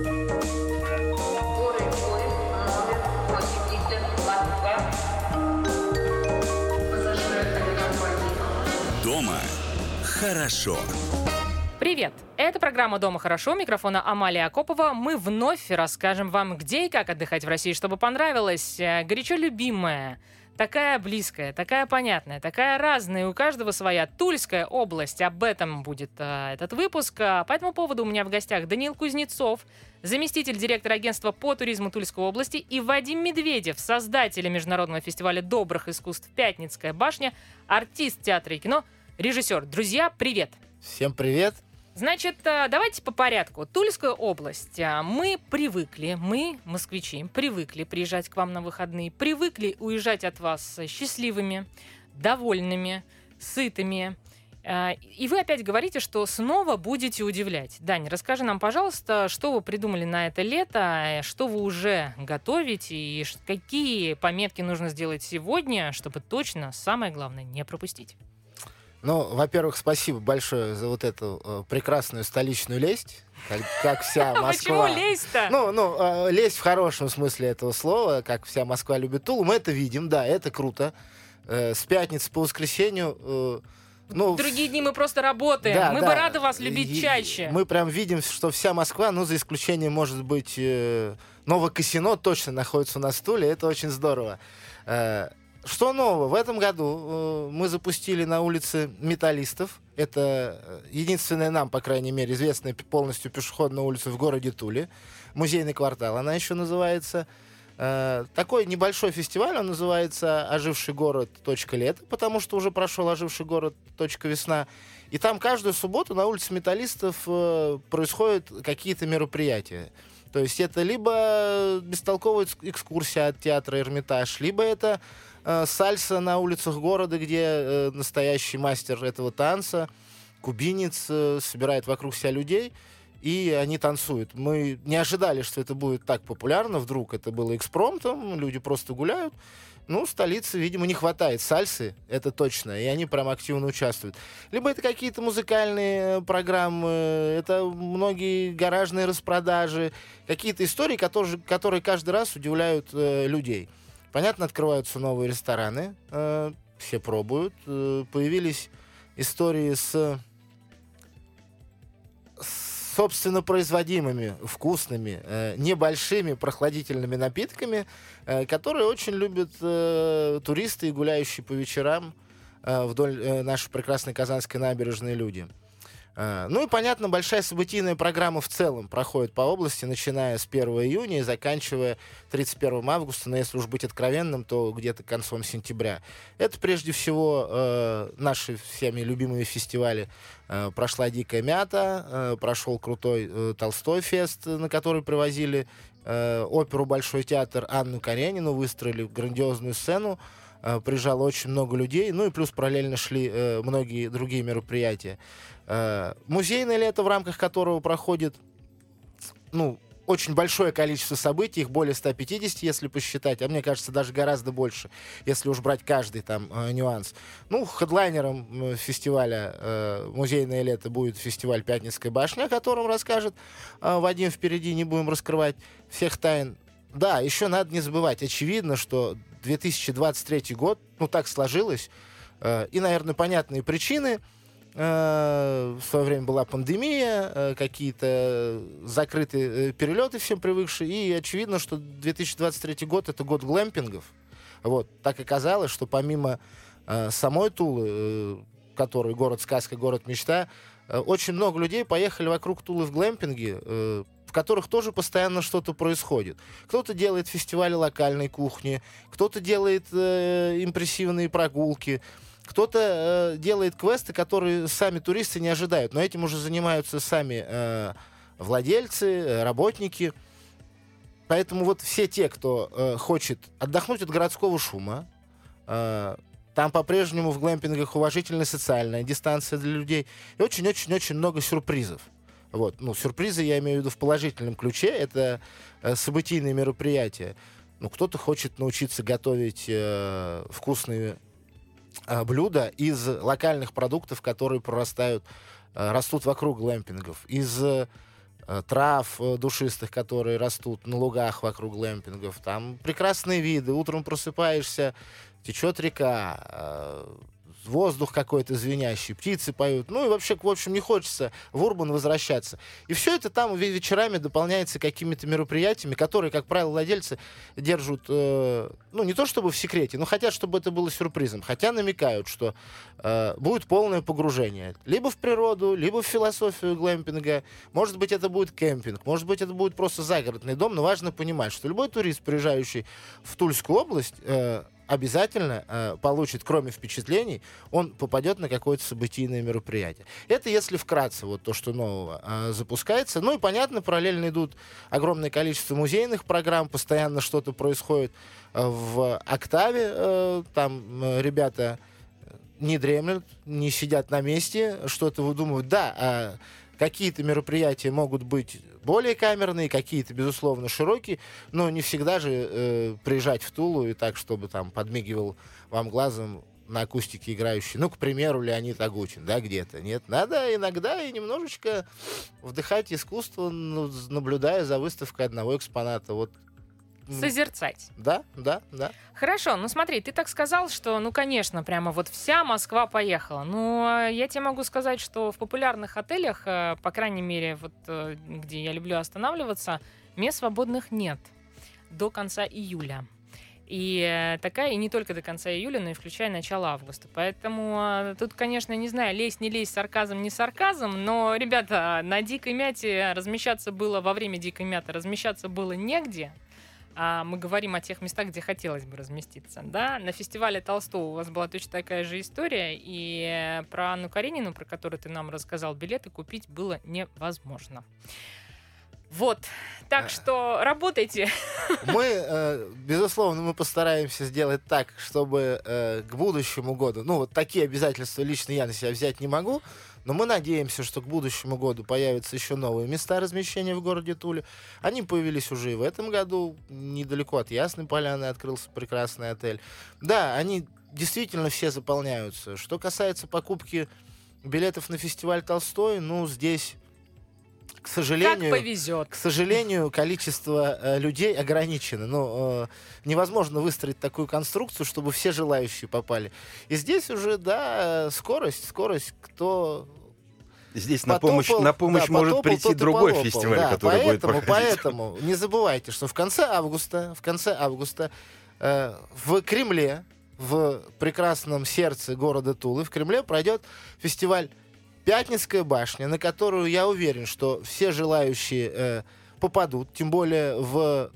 Дома хорошо. Привет! Это программа «Дома хорошо». Микрофона Амалия Акопова. Мы вновь расскажем вам, где и как отдыхать в России, чтобы понравилось. Э, Горячо любимая, такая близкая, такая понятная, такая разная. У каждого своя Тульская область. Об этом будет э, этот выпуск. А По этому поводу у меня в гостях Даниил Кузнецов, заместитель директора агентства по туризму Тульской области, и Вадим Медведев, создатель международного фестиваля добрых искусств «Пятницкая башня», артист театра и кино, режиссер. Друзья, привет! Всем привет. Значит, э, давайте по порядку. Тульская область. А, Мы привыкли, мы, москвичи, привыкли приезжать к вам на выходные, привыкли уезжать от вас счастливыми, довольными, сытыми. А, И вы опять говорите, что снова будете удивлять. Дань, расскажи нам, пожалуйста, что вы придумали на это лето, э, что вы уже готовите и какие пометки нужно сделать сегодня, чтобы точно, самое главное, не пропустить. Ну, во-первых, спасибо большое за вот эту э, прекрасную столичную лесть, как, как вся Почему Москва. лезть-то? Ну, ну, э, лезть в хорошем смысле этого слова, как вся Москва любит Тулу, мы это видим, да, это круто. Э, с пятницы по воскресенью, э, ну, Другие дни мы просто работаем. Да, мы да. бы рады вас любить И- чаще. Мы прям видим, что вся Москва, ну, за исключением, может быть, э, Новокосино точно находится на стуле. Это очень здорово. Э, Что нового? В этом году э, мы запустили на улице металлистов. Это э, единственная нам, по крайней мере, известная полностью пешеходная улица в городе Туле. Музейный квартал она еще называется. Э, Такой небольшой фестиваль, он называется «Оживший город. Лето», потому что уже прошел «Оживший город. Весна». И там каждую субботу на улице металлистов происходят какие-то мероприятия. То есть это либо бестолковая экс- экскурсия от театра Эрмитаж, либо это э, сальса на улицах города, где э, настоящий мастер этого танца, кубинец, э, собирает вокруг себя людей, и они танцуют. Мы не ожидали, что это будет так популярно. Вдруг это было экспромтом, люди просто гуляют. Ну, столице, видимо, не хватает сальсы, это точно, и они прям активно участвуют. Либо это какие-то музыкальные э, программы, это многие гаражные распродажи, какие-то истории, которые, которые каждый раз удивляют э, людей. Понятно, открываются новые рестораны, э, все пробуют. э, появились истории с, собственно производимыми, вкусными, э, небольшими прохладительными напитками, которые очень любят туристы и гуляющие по вечерам вдоль нашей прекрасной Казанской набережной люди. Э, Ну и, понятно, большая событийная программа в целом проходит по области, начиная с 1 июня и заканчивая 31 августа, но если уж быть откровенным, то где-то концом сентября. Это прежде всего э, наши всеми любимые фестивали. Э, прошла «Дикая мята», э, прошел крутой э, Толстой фест, э, на который привозили э, оперу «Большой театр» Анну Каренину, выстроили грандиозную сцену, э, приезжало очень много людей, ну и плюс параллельно шли э, многие другие мероприятия. Э, музейное лето, в рамках которого проходит, ну, очень большое количество событий, их более 150, если посчитать, а мне кажется, даже гораздо больше, если уж брать каждый там э, нюанс. Ну, хедлайнером э, фестиваля э, «Музейное лето» будет фестиваль «Пятницкая башня», о котором расскажет э, Вадим впереди, не будем раскрывать всех тайн. Да, еще надо не забывать, очевидно, что 2023 год, ну, так сложилось, э, и, наверное, понятные причины – Э, В свое время была пандемия, э, какие-то закрытые перелеты всем привыкшие, и очевидно, что 2023 год это год глэмпингов. Вот. Так оказалось, что помимо самой Тулы, который город-сказка, город-мечта, э, очень много людей поехали вокруг Тулы в глэмпинги, э, в которых тоже постоянно что-то происходит. Кто-то делает фестивали локальной кухни, кто-то делает э, импрессивные прогулки, кто-то э, делает квесты, которые сами туристы не ожидают, но этим уже занимаются сами э, владельцы, э, работники. Поэтому вот все те, кто э, хочет отдохнуть от городского шума, э, там по-прежнему в глэмпингах уважительная социальная дистанция для людей и очень-очень-очень много сюрпризов. Вот, ну, сюрпризы я имею в виду в положительном ключе, это э, событийные мероприятия. Ну, кто-то хочет научиться готовить э, вкусные э, блюда из локальных продуктов, которые прорастают, э, растут вокруг глэмпингов, из э, трав э, душистых, которые растут на лугах вокруг глэмпингов. Там прекрасные виды. Утром просыпаешься, течет река, э, воздух какой-то звенящий, птицы поют. Ну и вообще, в общем, не хочется в Урбан возвращаться. И все это там ве- вечерами дополняется какими-то мероприятиями, которые, как правило, владельцы держат, э, ну не то чтобы в секрете, но хотят, чтобы это было сюрпризом. Хотя намекают, что э, будет полное погружение. Либо в природу, либо в философию глэмпинга. Может быть, это будет кемпинг, может быть, это будет просто загородный дом, но важно понимать, что любой турист, приезжающий в Тульскую область, э, обязательно э, получит, кроме впечатлений, он попадет на какое-то событийное мероприятие. Это если вкратце вот то, что нового э, запускается. Ну и понятно, параллельно идут огромное количество музейных программ, постоянно что-то происходит э, в Октаве. э, там э, ребята не дремлют, не сидят на месте, что-то выдумывают. Да, а какие-то мероприятия могут быть более камерные, какие-то, безусловно, широкие, но не всегда же э, приезжать в Тулу и так, чтобы там подмигивал вам глазом на акустике играющий, ну, к примеру, Леонид Агутин, да, где-то. Нет, надо иногда и немножечко вдыхать искусство, ну, наблюдая за выставкой одного экспоната. Вот, Созерцать. да, да, да. Хорошо, ну смотри, ты так сказал, что, ну, конечно, прямо вот вся Москва поехала. Но я тебе могу сказать, что в популярных отелях, э, по крайней мере, вот э, где я люблю останавливаться, мест свободных нет до конца июля. И э, такая, и не только до конца июля, но и включая начало августа. Поэтому тут, конечно, не знаю, лезть, не лезть, сарказм, не сарказм, но, ребята, на Дикой Мяте размещаться было, во время Дикой Мяты размещаться было негде, а мы говорим о тех местах, где хотелось бы разместиться. Да? На фестивале Толстого у вас была точно такая же история, и э, про Анну Каренину, про которую ты нам рассказал, билеты купить было невозможно. Вот, так А. что работайте. Мы, э, безусловно, мы постараемся сделать так, чтобы э, к будущему году, ну вот такие обязательства лично я на себя взять не могу, но мы надеемся, что к будущему году появятся еще новые места размещения в городе Туле. Они появились уже и в этом году. Недалеко от Ясной Поляны открылся прекрасный отель. Да, они действительно все заполняются. Что касается покупки билетов на фестиваль Толстой, ну, здесь, к Как сожалению... повезет. К сожалению, количество э, людей ограничено. Ну, э, невозможно выстроить такую конструкцию, чтобы все желающие попали. И здесь уже, да, э, скорость, скорость, кто Здесь на потопал, помощь, на помощь да, может потопал, прийти другой полопал. фестиваль, Да, который будет поэтому, проходить. Поэтому не забывайте, что в конце августа, в конце августа э, в Кремле, в прекрасном сердце города Тулы, в Кремле пройдет фестиваль Пятницкая башня, на которую я уверен, что все желающие э, попадут, тем более в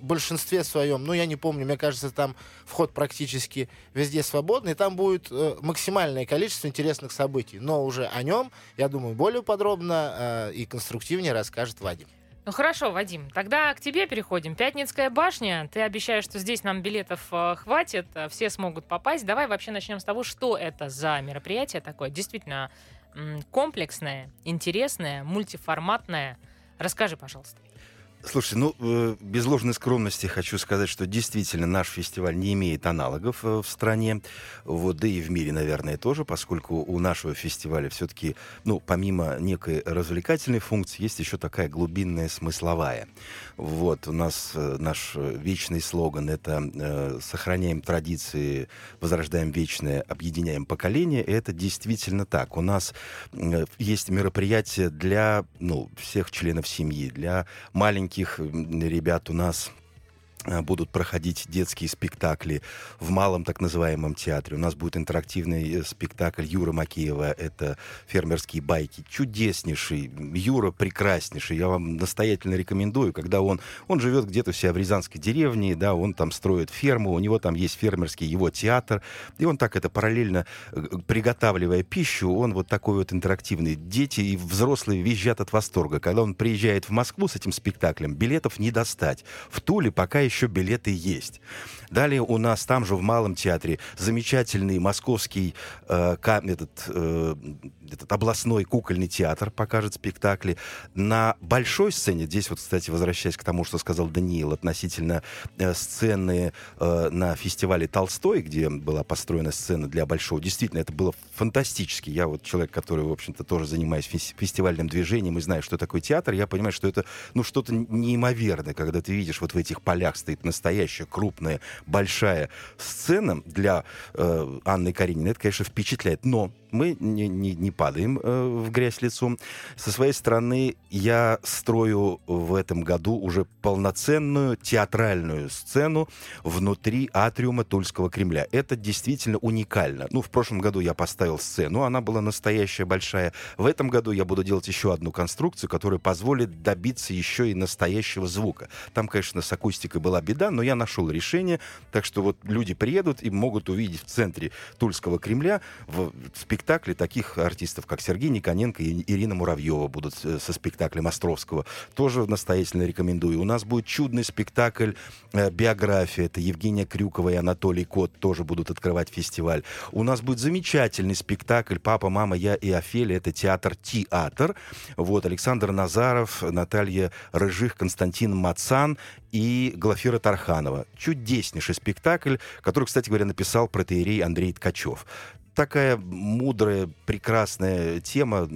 большинстве своем, ну я не помню, мне кажется, там вход практически везде свободный, там будет э, максимальное количество интересных событий, но уже о нем, я думаю, более подробно э, и конструктивнее расскажет Вадим. Ну хорошо, Вадим, тогда к тебе переходим. Пятницкая башня. Ты обещаешь, что здесь нам билетов э, хватит, э, все смогут попасть. Давай вообще начнем с того, что это за мероприятие такое. Действительно комплексное, интересное, мультиформатное. Расскажи, пожалуйста. Слушай, ну, э, без ложной скромности хочу сказать, что действительно наш фестиваль не имеет аналогов э, в стране, вот, да и в мире, наверное, тоже, поскольку у нашего фестиваля все-таки, ну, помимо некой развлекательной функции, есть еще такая глубинная смысловая. Вот, у нас э, наш э, вечный слоган — это э, «Сохраняем традиции, возрождаем вечное, объединяем поколения». И это действительно так. У нас есть мероприятия для, ну, всех членов семьи, для маленьких ребят у нас будут проходить детские спектакли в малом так называемом театре. У нас будет интерактивный э, спектакль Юры Макеева. Это фермерские байки. Чудеснейший. Юра прекраснейший. Я вам настоятельно рекомендую, когда он, он живет где-то у себя в Рязанской деревне, да, он там строит ферму, у него там есть фермерский его театр, и он так это параллельно, э, приготавливая пищу, он вот такой вот интерактивный. Дети и взрослые визжат от восторга. Когда он приезжает в Москву с этим спектаклем, билетов не достать. В Туле пока еще билеты есть. Далее у нас там же в Малом театре замечательный московский э, ка- этот, э, этот областной кукольный театр покажет спектакли. На большой сцене, здесь вот, кстати, возвращаясь к тому, что сказал Даниил относительно э, сцены э, на фестивале Толстой, где была построена сцена для большого, действительно, это было фантастически. Я вот человек, который, в общем-то, тоже занимаюсь фес- фестивальным движением и знаю, что такое театр, я понимаю, что это, ну, что-то неимоверное, когда ты видишь, вот в этих полях стоит настоящая крупная большая сцена для э, Анны Карениной, это, конечно, впечатляет. Но мы не, не, не падаем э, в грязь лицом. Со своей стороны, я строю в этом году уже полноценную театральную сцену внутри атриума Тульского Кремля. Это действительно уникально. Ну, в прошлом году я поставил сцену, она была настоящая, большая. В этом году я буду делать еще одну конструкцию, которая позволит добиться еще и настоящего звука. Там, конечно, с акустикой была беда, но я нашел решение, так что вот люди приедут и могут увидеть в центре Тульского Кремля в спектакле таких артистов, как Сергей Никоненко и Ирина Муравьева будут со спектаклем Островского. Тоже настоятельно рекомендую. У нас будет чудный спектакль э, «Биография». Это Евгения Крюкова и Анатолий Кот тоже будут открывать фестиваль. У нас будет замечательный спектакль «Папа, мама, я и Офелия». Это театр «Театр». Вот Александр Назаров, Наталья Рыжих, Константин Мацан и Глафира Тарханова. Чудеснейший спектакль, который, кстати говоря, написал протеерей Андрей Ткачев такая мудрая, прекрасная тема,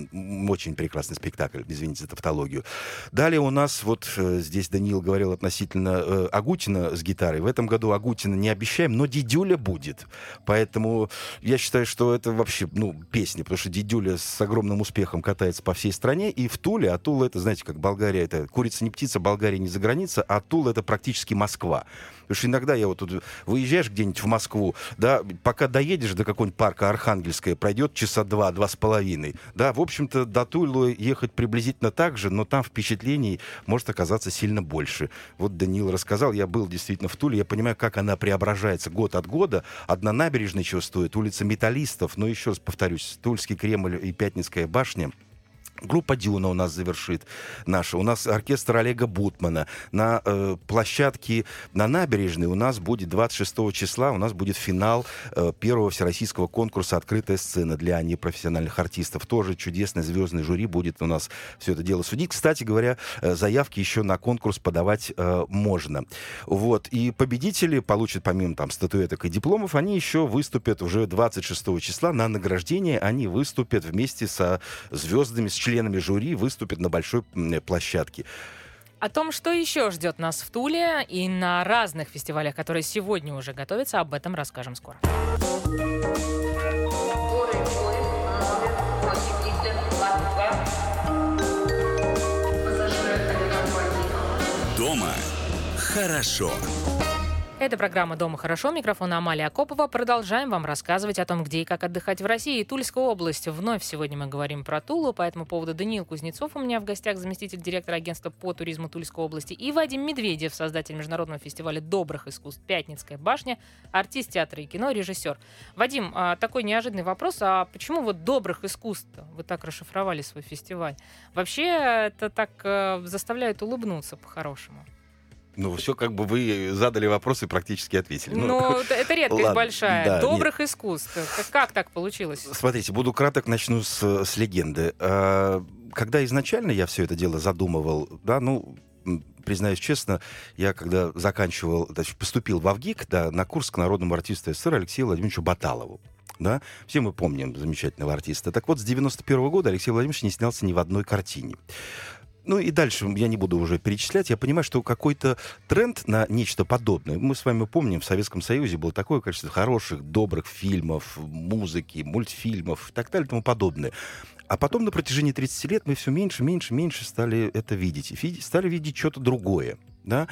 очень прекрасный спектакль, извините за тавтологию. Далее у нас, вот э, здесь Даниил говорил относительно э, Агутина с гитарой. В этом году Агутина не обещаем, но Дидюля будет. Поэтому я считаю, что это вообще, ну, песня, потому что Дидюля с огромным успехом катается по всей стране, и в Туле, а Тула это, знаете, как Болгария, это курица не птица, Болгария не за граница, а Тула это практически Москва. Потому что иногда я вот тут выезжаешь где-нибудь в Москву, да, пока доедешь до какого-нибудь парка Архангельская, пройдет часа два, два с половиной. Да, в общем-то, до Тулы ехать приблизительно так же, но там впечатлений может оказаться сильно больше. Вот Даниил рассказал, я был действительно в Туле, я понимаю, как она преображается год от года. Одна набережная чего стоит, улица Металлистов, но еще раз повторюсь, Тульский Кремль и Пятницкая башня — Группа Дюна у нас завершит наша. У нас оркестр Олега Бутмана. На э, площадке на набережной у нас будет 26 числа, у нас будет финал э, первого всероссийского конкурса «Открытая сцена» для непрофессиональных артистов. Тоже чудесный звездный жюри будет у нас все это дело судить. Кстати говоря, э, заявки еще на конкурс подавать э, можно. Вот. И победители получат, помимо там статуэток и дипломов, они еще выступят уже 26 числа на награждение. Они выступят вместе со звездами, с членами жюри, выступят на большой м, площадке. О том, что еще ждет нас в Туле и на разных фестивалях, которые сегодня уже готовятся, об этом расскажем скоро. Скорый поезд номер 82. Пассажиры авиакомпании Дома хорошо. Это программа «Дома хорошо». Микрофон Амалия Акопова. Продолжаем вам рассказывать о том, где и как отдыхать в России. Тульская область. Вновь сегодня мы говорим про Тулу. По этому поводу Даниил Кузнецов у меня в гостях, заместитель директора агентства по туризму Тульской области. И Вадим Медведев, создатель международного фестиваля добрых искусств «Пятницкая башня», артист театра и кино, режиссер. Вадим, а, такой неожиданный вопрос. А почему вот добрых искусств вы так расшифровали свой фестиваль? Вообще это так э, заставляет улыбнуться по-хорошему. Ну, все как бы вы задали вопрос и практически ответили. Ну, Ну, это- редкость ладно, большая. да, Добрых искусств. Как, как так получилось? Смотрите, буду краток, начну с, с легенды. А, Когда изначально я все это дело задумывал, да, ну, признаюсь честно, я когда заканчивал, значит, поступил в АВГИК, да, на курс к народному артисту СССР Алексею Владимировичу Баталову. Да? Все мы помним замечательного артиста. Так вот, с 91 года Алексей Владимирович не снялся ни в одной картине. Ну и дальше я не буду уже перечислять. Я понимаю, что какой-то тренд на нечто подобное. Мы с вами помним, в Советском Союзе было такое количество хороших, добрых фильмов, музыки, мультфильмов и так далее и тому подобное. А потом на протяжении 30 лет мы все меньше, меньше, меньше стали это видеть. И стали видеть что-то другое. Да?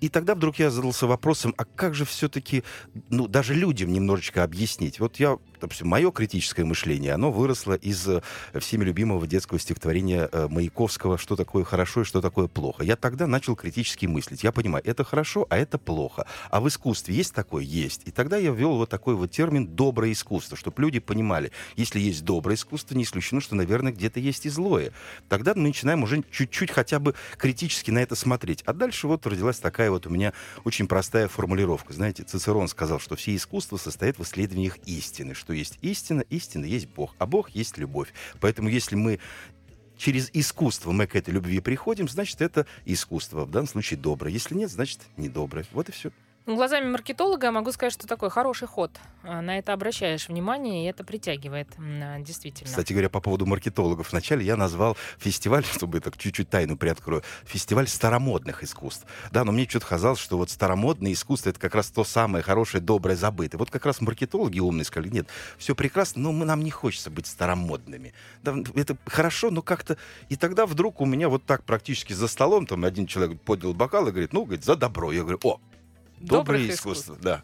И тогда вдруг я задался вопросом, а как же все-таки, ну, даже людям немножечко объяснить? Вот я, допустим, мое критическое мышление, оно выросло из э, всеми любимого детского стихотворения э, Маяковского «Что такое хорошо и что такое плохо». Я тогда начал критически мыслить. Я понимаю, это хорошо, а это плохо. А в искусстве есть такое? Есть. И тогда я ввел вот такой вот термин «доброе искусство», чтобы люди понимали, если есть доброе искусство, не исключено, что, наверное, где-то есть и злое. Тогда мы начинаем уже чуть-чуть хотя бы критически на это смотреть. А дальше вот вот родилась такая вот у меня очень простая формулировка. Знаете, Цицерон сказал, что все искусства состоят в исследованиях истины, что есть истина, истина есть Бог, а Бог есть любовь. Поэтому если мы через искусство мы к этой любви приходим, значит, это искусство. В данном случае доброе. Если нет, значит, недоброе. Вот и все. Глазами маркетолога могу сказать, что такой хороший ход. А, На это обращаешь внимание, и это притягивает, а, действительно. Кстати говоря, по поводу маркетологов. Вначале я назвал фестиваль, чтобы так чуть-чуть тайну приоткрою, фестиваль старомодных искусств. Да, но мне что-то казалось, что вот старомодное искусство это как раз то самое хорошее, доброе, забытое. Вот как раз маркетологи умные сказали, нет, все прекрасно, но мы, нам не хочется быть старомодными. Да, это хорошо, но как-то... И тогда вдруг у меня вот так практически за столом, там один человек поднял бокал и говорит, ну, говорит, за добро. Я говорю, о, Доброе искусств. искусство, да.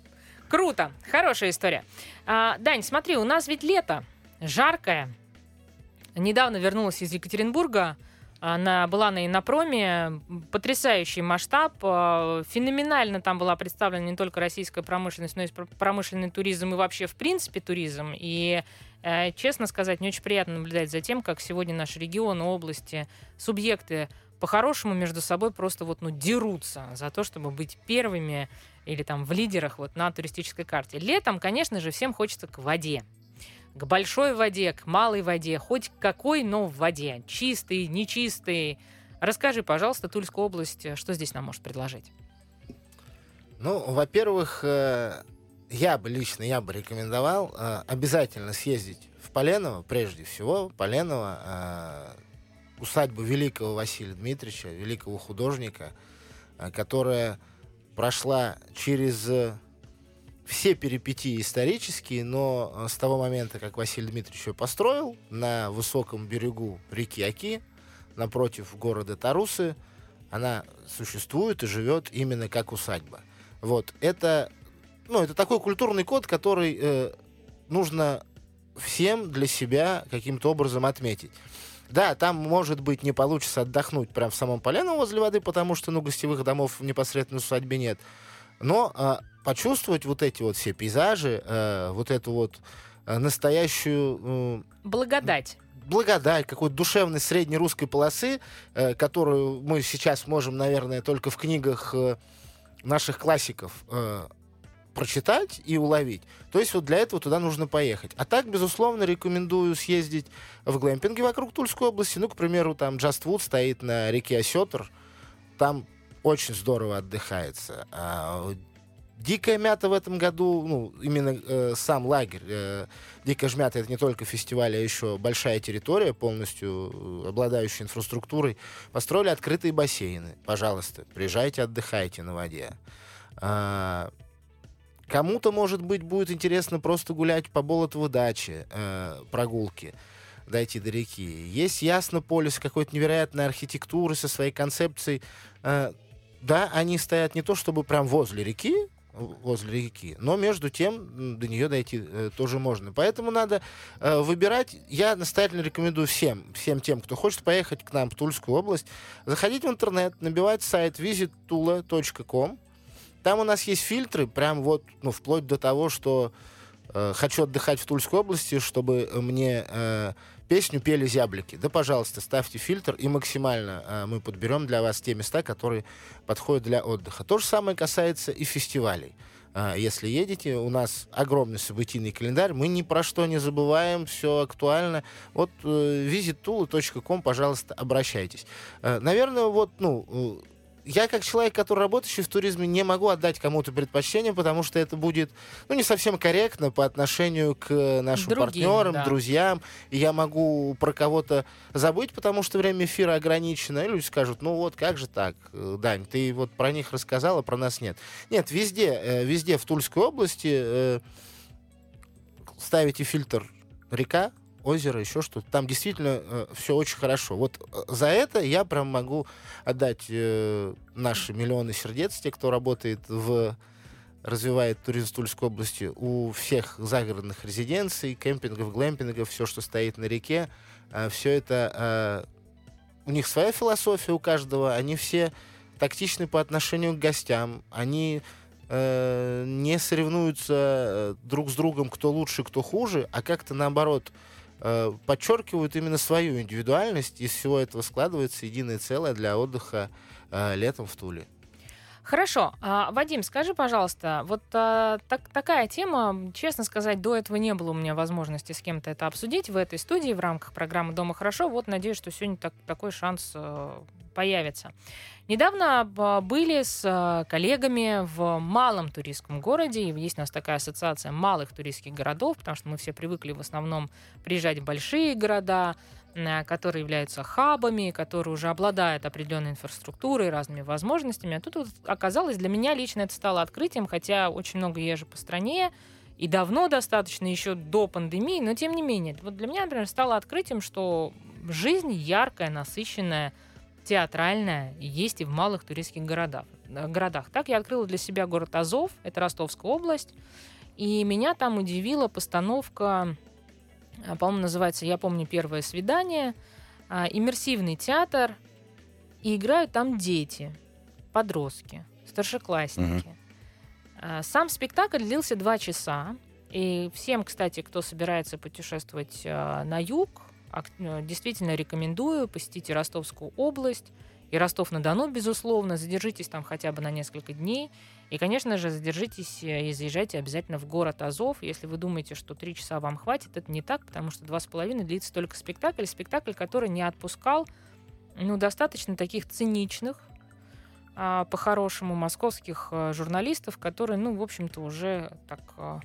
Круто, хорошая история. А, Дань, смотри, у нас ведь лето, жаркое. Недавно вернулась из Екатеринбурга. Она была на Инопроме. Потрясающий масштаб. а, Феноменально там была представлена не только российская промышленность, но и пр- промышленный туризм и вообще в принципе туризм. И э, честно сказать, мне очень приятно наблюдать за тем, как сегодня наш регион, области, субъекты по-хорошему между собой просто вот, ну, дерутся за то, чтобы быть первыми или там в лидерах вот на туристической карте. Летом, конечно же, всем хочется к воде. К большой воде, к малой воде, хоть какой, но в воде. Чистый, нечистый. Расскажи, пожалуйста, Тульскую область, э, что здесь нам может предложить? Ну, во-первых, э, я бы лично, я бы рекомендовал э, обязательно съездить в Поленово, прежде всего, Поленово, усадьбу великого Василия Дмитриевича, великого художника, э, которая прошла через э, все перипетии исторические, но э, с того момента, как Василий Дмитриевич ее построил на высоком берегу реки Оки, напротив города Тарусы, она существует и живет именно как усадьба. Вот, это, ну, это такой культурный код, который э, нужно всем для себя каким-то образом отметить. Да, там, может быть, не получится отдохнуть прямо в самом Полену возле воды, потому что, ну, гостевых домов непосредственно в усадьбе нет. Но э, почувствовать вот эти вот все пейзажи, э, вот эту вот э, настоящую э, Благодать. благодать какой-то душевной средней русской полосы, э, которую мы сейчас можем, наверное, только в книгах э, наших классиков э, прочитать и уловить. То есть вот для этого туда нужно поехать. А так, безусловно, рекомендую съездить в глэмпинге вокруг Тульской области. Ну, к примеру, там Джаствуд стоит на реке Осетр. Там очень здорово отдыхается. А, Дикая мята в этом году, ну, именно э, сам лагерь. Э, Дикая жмята это не только фестиваль, а еще большая территория, полностью э, обладающая инфраструктурой. Построили открытые бассейны. Пожалуйста, приезжайте, отдыхайте на воде. А, Кому-то, может быть, будет интересно просто гулять по Болотову даче, э, прогулки, дойти до реки. Есть Яснополис, какой-то невероятной архитектуры со своей концепцией. Э, да, они стоят не то чтобы прям возле реки, возле реки, но между тем до нее дойти э, тоже можно. Поэтому надо э, выбирать. Я настоятельно рекомендую всем, всем тем, кто хочет поехать к нам в Тульскую область, заходить в интернет, набивать сайт visittula.com, там у нас есть фильтры, прям вот, ну, вплоть до того, что э, хочу отдыхать в Тульской области, чтобы мне э, песню пели зяблики. Да, пожалуйста, ставьте фильтр, и максимально э, мы подберем для вас те места, которые подходят для отдыха. То же самое касается и фестивалей. А, Если едете, у нас огромный событийный календарь, мы ни про что не забываем, все актуально. Вот э, visittula.com, пожалуйста, обращайтесь. Э, Наверное, вот, ну, э, я как человек, который работающий в туризме, не могу отдать кому-то предпочтение, потому что это будет, ну, не совсем корректно по отношению к нашим Другим, партнерам, да. друзьям. И я могу про кого-то забыть, потому что время эфира ограничено. И люди скажут, ну вот, как же так, э, Дань, ты вот про них рассказал, а про нас нет. Нет, везде, э, везде в Тульской области э, ставите фильтр река, озеро, еще что-то. Там действительно все очень хорошо. Вот э, за это я прям могу отдать э, наши миллионы сердец, те, кто работает в развивает туризм Тульской области у всех загородных резиденций, кемпингов, глэмпингов, все, что стоит на реке, все это э, у них своя философия у каждого, они все тактичны по отношению к гостям, они э, не соревнуются э, друг с другом, кто лучше, кто хуже, а как-то наоборот э, подчеркивают именно свою индивидуальность, из всего этого складывается единое целое для отдыха э, летом в Туле. Хорошо. А, Вадим, скажи, пожалуйста, вот а, так, такая тема, честно сказать, до этого не было у меня возможности с кем-то это обсудить в этой студии в рамках программы «Дома хорошо». Вот надеюсь, что сегодня так, такой шанс э, появится. Недавно а, были с а, коллегами в малом туристском городе. Есть у нас такая ассоциация малых туристских городов, потому что мы все привыкли в основном приезжать в большие города, э, которые являются хабами, которые уже обладают определенной инфраструктурой, разными возможностями. А тут вот оказалось, для меня лично это стало открытием, хотя очень много езжу по стране, и давно достаточно, еще до пандемии, но тем не менее. Вот для меня, например, стало открытием, что жизнь яркая, насыщенная, театральная есть и в малых туристских городах. э, городах. Так я открыла для себя город Азов, это Ростовская область, и меня там удивила постановка, по-моему, называется «Я помню первое свидание», а, иммерсивный театр, и играют там дети, подростки, старшеклассники. А, Сам спектакль длился два часа, и всем, кстати, кто собирается путешествовать а, на юг, э, действительно рекомендую, посетите Ростовскую область и Ростов-на-Дону, безусловно, задержитесь там хотя бы на несколько дней. И, конечно же, задержитесь э, и заезжайте обязательно в город Азов. Если вы думаете, что три часа вам хватит, это не так, потому что два с половиной длится только спектакль. Спектакль, который не отпускал ну, достаточно таких циничных, а, по-хорошему, московских а, журналистов, которые, ну, в общем-то, уже так а,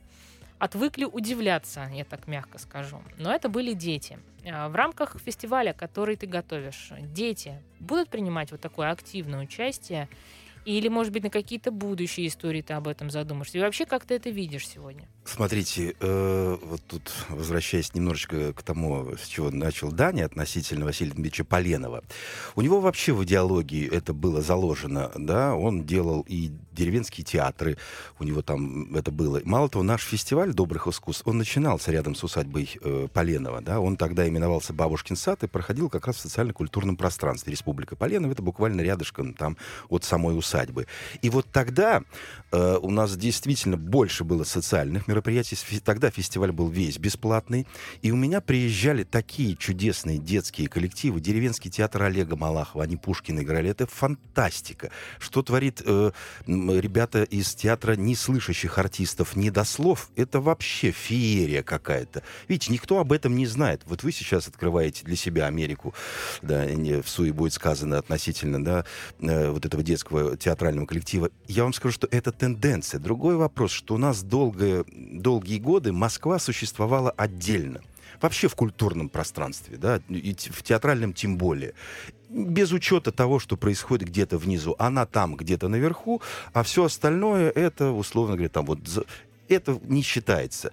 отвыкли удивляться, я так мягко скажу. Но это были дети. А, В рамках фестиваля, который ты готовишь, дети будут принимать вот такое активное участие? Или, может быть, на какие-то будущие истории ты об этом задумаешься? И вообще, как ты это видишь сегодня? Смотрите, э, вот тут, возвращаясь немножечко к тому, с чего начал Даня относительно Василия Дмитриевича Поленова, у него вообще в идеологии это было заложено, да, он делал и деревенские театры, у него там это было. Мало того, наш фестиваль добрых искусств, он начинался рядом с усадьбой э, Поленова, да, он тогда именовался Бабушкин сад и проходил как раз в социально-культурном пространстве. Республика Поленова, это буквально рядышком там от самой усадьбы. И вот тогда э, у нас действительно больше было социальных мероприятий. Тогда фестиваль был весь бесплатный. И у меня приезжали такие чудесные детские коллективы. Деревенский театр Олега Малахова, они Пушкина играли. Это фантастика. Что творит э, ребята из театра неслышащих артистов, не до слов, это вообще феерия какая-то. Видите, никто об этом не знает. Вот вы сейчас открываете для себя Америку, да, не в суе будет сказано относительно, да, э, вот этого детского театрального коллектива. Я вам скажу, что это тенденция. Другой вопрос, что у нас долгое, долгие годы Москва существовала отдельно. Вообще в культурном пространстве, да, и в театральном тем более без учета того, что происходит где-то внизу. Она там где-то наверху, а все остальное это, условно говоря, там вот это не считается.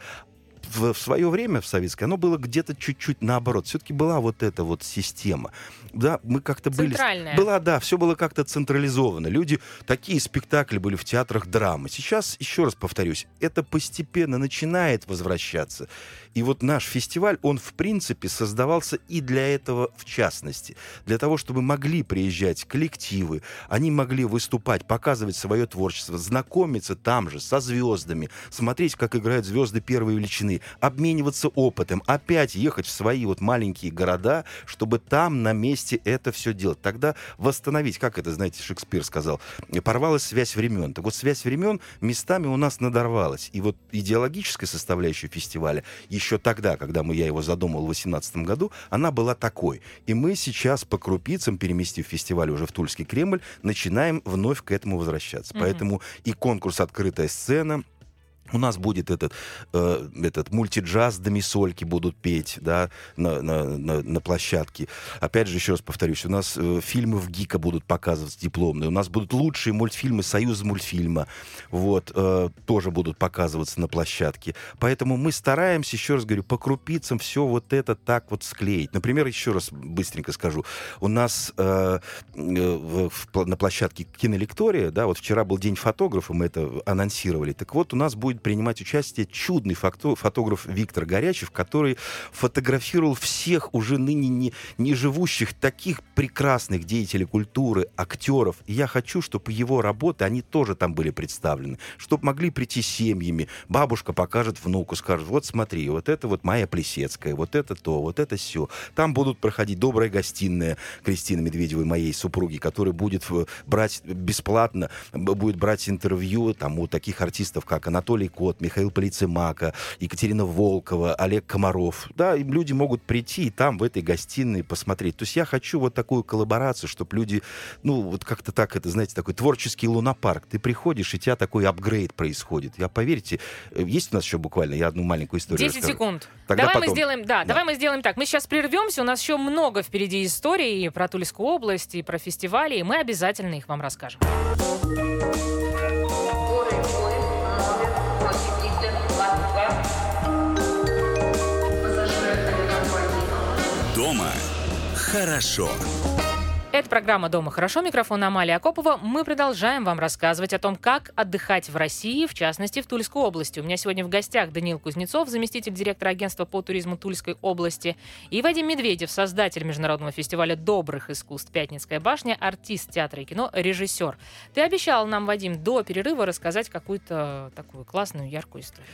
В, в свое время в советское оно было где-то чуть-чуть наоборот. Все-таки была вот эта вот система. Да, мы как-то были... Была, да, все было как-то централизовано. Люди, такие спектакли были в театрах драмы. Сейчас, еще раз повторюсь, это постепенно начинает возвращаться. И вот наш фестиваль, он в принципе создавался и для этого в частности. Для того, чтобы могли приезжать коллективы, они могли выступать, показывать свое творчество, знакомиться там же со звездами, смотреть, как играют звезды первой величины, обмениваться опытом, опять ехать в свои вот маленькие города, чтобы там на месте это все делать. Тогда восстановить, как это, знаете, Шекспир сказал, порвалась связь времен. Так вот, связь времен местами у нас надорвалась. И вот идеологическая составляющая фестиваля еще тогда, когда мы, я его задумал в 2018 году, она была такой. И мы сейчас по крупицам, переместив фестиваль уже в Тульский Кремль, начинаем вновь к этому возвращаться. Мгм. Поэтому и конкурс «Открытая сцена», у нас будет этот, э, этот мультиджаз домисольки будут петь да, на, на, на, на площадке. Опять же, еще раз повторюсь, у нас э, фильмы в ГИКа будут показываться дипломные. У нас будут лучшие мультфильмы Союза мультфильма. Вот, э, тоже будут показываться на площадке. Поэтому мы стараемся, еще раз говорю, по крупицам все вот это так вот склеить. Например, еще раз быстренько скажу. У нас э, э, в- на площадке кинолектория, да, вот вчера был день фотографа, мы это анонсировали. Так вот, у нас будет принимать участие чудный фото- фотограф Виктор Горячев, который фотографировал всех уже ныне не, не живущих таких прекрасных деятелей культуры, актеров. И я хочу, чтобы его работы, они тоже там были представлены, чтобы могли прийти семьями. Бабушка покажет внуку, скажет, вот смотри, вот это вот моя Плесецкая, вот это то, вот это все. Там будут проходить добрая гостиная Кристины Медведевой, моей супруги, которая будет брать бесплатно, будет брать интервью там у таких артистов, как Анатолий Кот, Михаил Полицемака, Екатерина Волкова, Олег Комаров. Да, и люди могут прийти и там, в этой гостиной, посмотреть. То есть я хочу вот такую коллаборацию, чтобы люди, ну, вот как-то так, это, знаете, такой творческий лунопарк. Ты приходишь, и у тебя такой апгрейд происходит. Я, поверьте, э, есть у нас еще буквально, я одну маленькую историю 10 расскажу. секунд. Тогда давай мы потом. сделаем, да, Да. давай мы сделаем так. Мы сейчас прервемся, у нас еще много впереди историй про Тульскую область и про фестивали, и мы обязательно их вам расскажем. Дома хорошо. Это программа «Дома хорошо». Микрофон Амалия Акопова. Мы продолжаем вам рассказывать о том, как отдыхать в России, в частности, в Тульской области. У меня сегодня в гостях Даниил Кузнецов, заместитель директора агентства по туризму Тульской области, и Вадим Медведев, создатель международного фестиваля добрых искусств «Пятницкая башня», артист театра и кино, режиссер. Ты обещал нам, Вадим, до перерыва рассказать какую-то такую классную, яркую историю.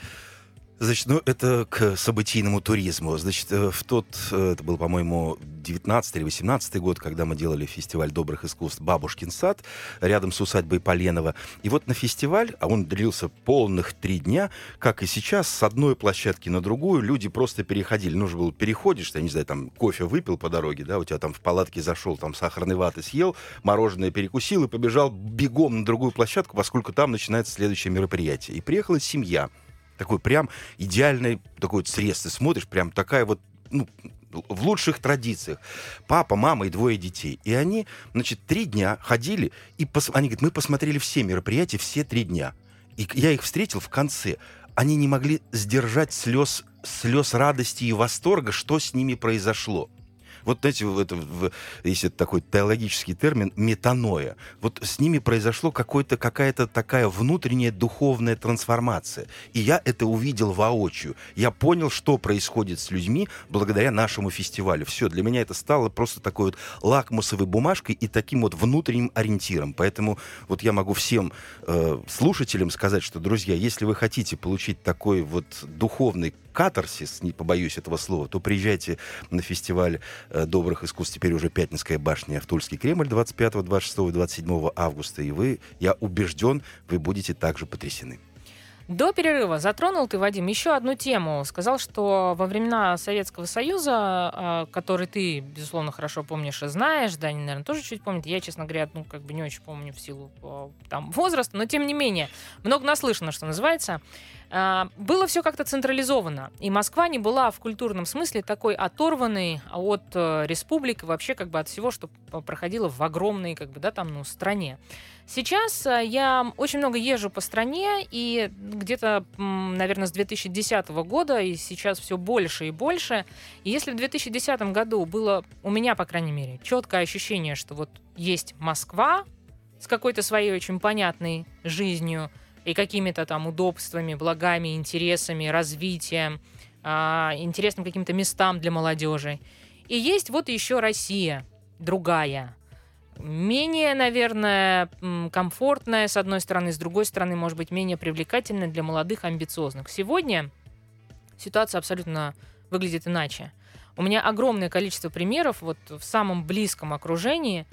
Значит, ну это к событийному туризму. Значит, э, в тот, э, это был, по-моему, 19 или 18 год, когда мы делали фестиваль добрых искусств «Бабушкин сад» рядом с усадьбой Поленова. И вот на фестиваль, а он длился полных три дня, как и сейчас, с одной площадки на другую люди просто переходили. Нужно было переходишь, я не знаю, там кофе выпил по дороге, да, у тебя там в палатке зашел, там сахарной ваты съел, мороженое перекусил и побежал бегом на другую площадку, поскольку там начинается следующее мероприятие. И приехала семья такой прям идеальный такой вот срез. Ты смотришь, прям такая вот, ну, в лучших традициях. Папа, мама и двое детей. И они, значит, три дня ходили, и пос... они говорят, мы посмотрели все мероприятия все три дня. И я их встретил в конце. Они не могли сдержать слез, слез радости и восторга, что с ними произошло. Вот эти, это, если это такой теологический термин, метаноя. Вот с ними произошло какой-то, какая-то такая внутренняя духовная трансформация. И я это увидел воочию. Я понял, что происходит с людьми благодаря нашему фестивалю. Все, для меня это стало просто такой вот лакмусовой бумажкой и таким вот внутренним ориентиром. Поэтому вот я могу всем э, слушателям сказать, что, друзья, если вы хотите получить такой вот духовный катарсис, не побоюсь этого слова, то приезжайте на фестиваль э, добрых искусств, теперь уже Пятницкая башня в Тульский Кремль 25, 26 и 27 августа. И вы, я убежден, вы будете также потрясены. До перерыва затронул ты, Вадим, еще одну тему. Сказал, что во времена Советского Союза, а, который ты, безусловно, хорошо помнишь и знаешь, Даня, наверное, тоже чуть помнит. Я, честно говоря, ну, как бы не очень помню в силу а, там, возраста, но тем не менее, много наслышано, что называется. А, Было все как-то централизовано, и Москва не была в культурном смысле такой оторванной от э, республик вообще как бы от всего, что проходило в огромной как бы, да, там, ну, стране. Сейчас э, я очень много езжу по стране, и где-то, наверное, с 2010 года, и сейчас все больше и больше. И если в 2010 году было у меня, по крайней мере, четкое ощущение, что вот есть Москва с какой-то своей очень понятной жизнью и какими-то там удобствами, благами, интересами, развитием, а, интересным каким-то местам для молодежи. И есть вот еще Россия, другая, менее, наверное, комфортная, с одной стороны, с другой стороны, может быть, менее привлекательная для молодых, амбициозных. Сегодня ситуация абсолютно выглядит иначе. У меня огромное количество примеров вот в самом близком окружении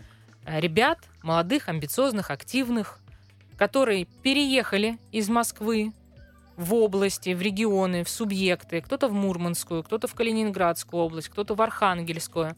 э, ребят, молодых, амбициозных, активных, которые переехали из Москвы в области, в регионы, в субъекты, кто-то в Мурманскую, кто-то в Калининградскую область, кто-то в Архангельскую.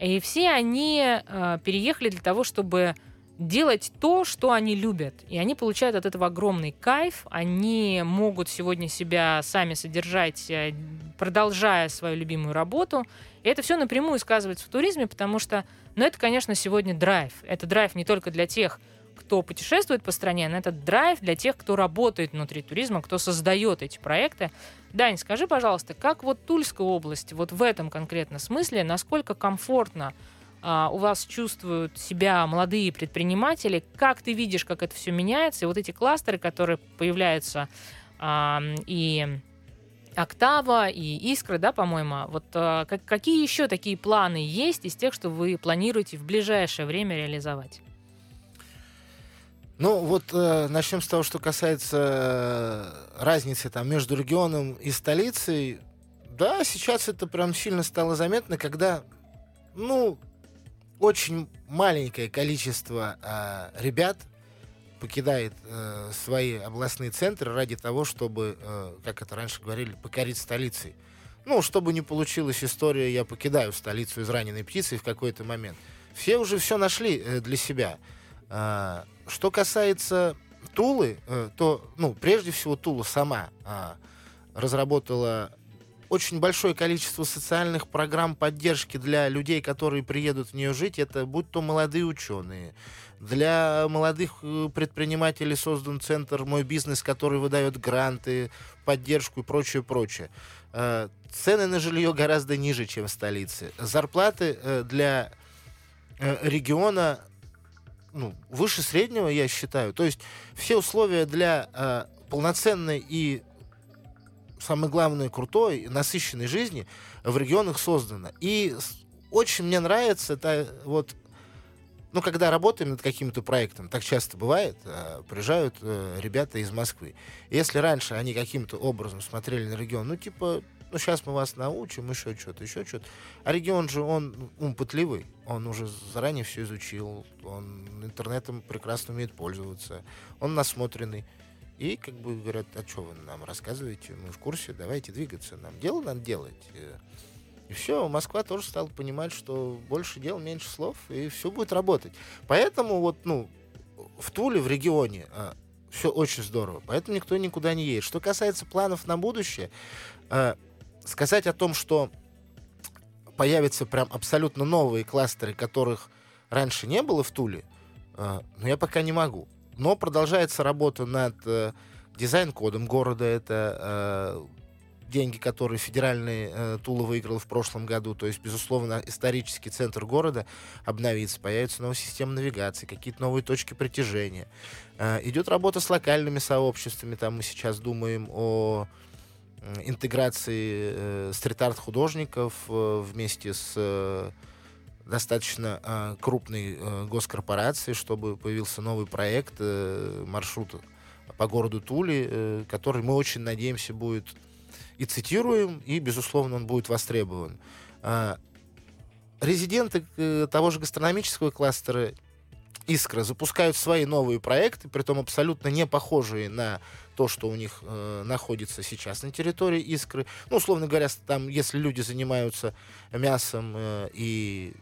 И все они э, переехали для того, чтобы делать то, что они любят. И они получают от этого огромный кайф. Они могут сегодня себя сами содержать, э, продолжая свою любимую работу. И это все напрямую сказывается в туризме, потому что, ну, это, конечно, сегодня драйв. Это драйв не только для тех, кто путешествует по стране, но это драйв для тех, кто работает внутри туризма, кто создает эти проекты. Дань, скажи, пожалуйста, как вот Тульская область, вот в этом конкретно смысле, насколько комфортно а, у вас чувствуют себя молодые предприниматели, как ты видишь, как это все меняется, и вот эти кластеры, которые появляются а, и Октава и Искры, да, по-моему. Вот а, как- какие еще такие планы есть из тех, что вы планируете в ближайшее время реализовать? Ну, вот э, начнем с того, что касается э, разницы там между регионом и столицей. Да, сейчас это прям сильно стало заметно, когда, ну, очень маленькое количество э, ребят покидает э, свои областные центры ради того, чтобы, э, как это раньше говорили, покорить столицей. Ну, чтобы не получилась история, я покидаю столицу из раненой птицы в какой-то момент. Все уже все нашли э, для себя. А, что касается Тулы, э, то, ну, прежде всего, Тула сама а, разработала очень большое количество социальных программ поддержки для людей, которые приедут в нее жить. Это будь то молодые ученые. Для молодых э, предпринимателей создан центр «Мой бизнес», который выдает гранты, поддержку и прочее, прочее. Э, Цены на жилье гораздо ниже, чем в столице. Зарплаты для региона ну, выше среднего, я считаю. То есть все условия для э, полноценной и, самое главное, крутой, насыщенной жизни в регионах создано. И очень мне нравится это вот ну, когда работаем над каким-то проектом, так часто бывает, э, приезжают э, ребята из Москвы. Если раньше они каким-то образом смотрели на регион, ну, типа, ну, сейчас мы вас научим, еще что-то, еще что-то. А регион же, он ум пытливый, он уже заранее все изучил, он интернетом прекрасно умеет пользоваться, он насмотренный. И как бы говорят, а что вы нам рассказываете, мы в курсе, давайте двигаться, нам дело надо делать. Э, И все, Москва тоже стала понимать, что больше дел, меньше слов, и все будет работать. Поэтому вот, ну, в Туле, в регионе, все очень здорово. Поэтому никто никуда не едет. Что касается планов на будущее, э, сказать о том, что появятся прям абсолютно новые кластеры, которых раньше не было в Туле, э, ну, я пока не могу. Но продолжается работа над э, дизайн-кодом города. Это э, деньги, которые федеральный э, Тула выиграл в прошлом году. То есть, безусловно, исторический центр города обновится, появится новая система навигации, какие-то новые точки притяжения. Э, идет работа с локальными сообществами. Там мы сейчас думаем о интеграции э, стрит-арт художников э, вместе с э, достаточно э, крупной э, госкорпорацией, чтобы появился новый проект э, маршрута по городу Тули, э, который мы очень надеемся будет и цитируем, и, безусловно, он будет востребован. А, Резиденты э, того же гастрономического кластера Искра запускают свои новые проекты, притом абсолютно не похожие на то, что у них э, находится сейчас на территории Искры. Ну, условно говоря, там, если люди занимаются мясом э, и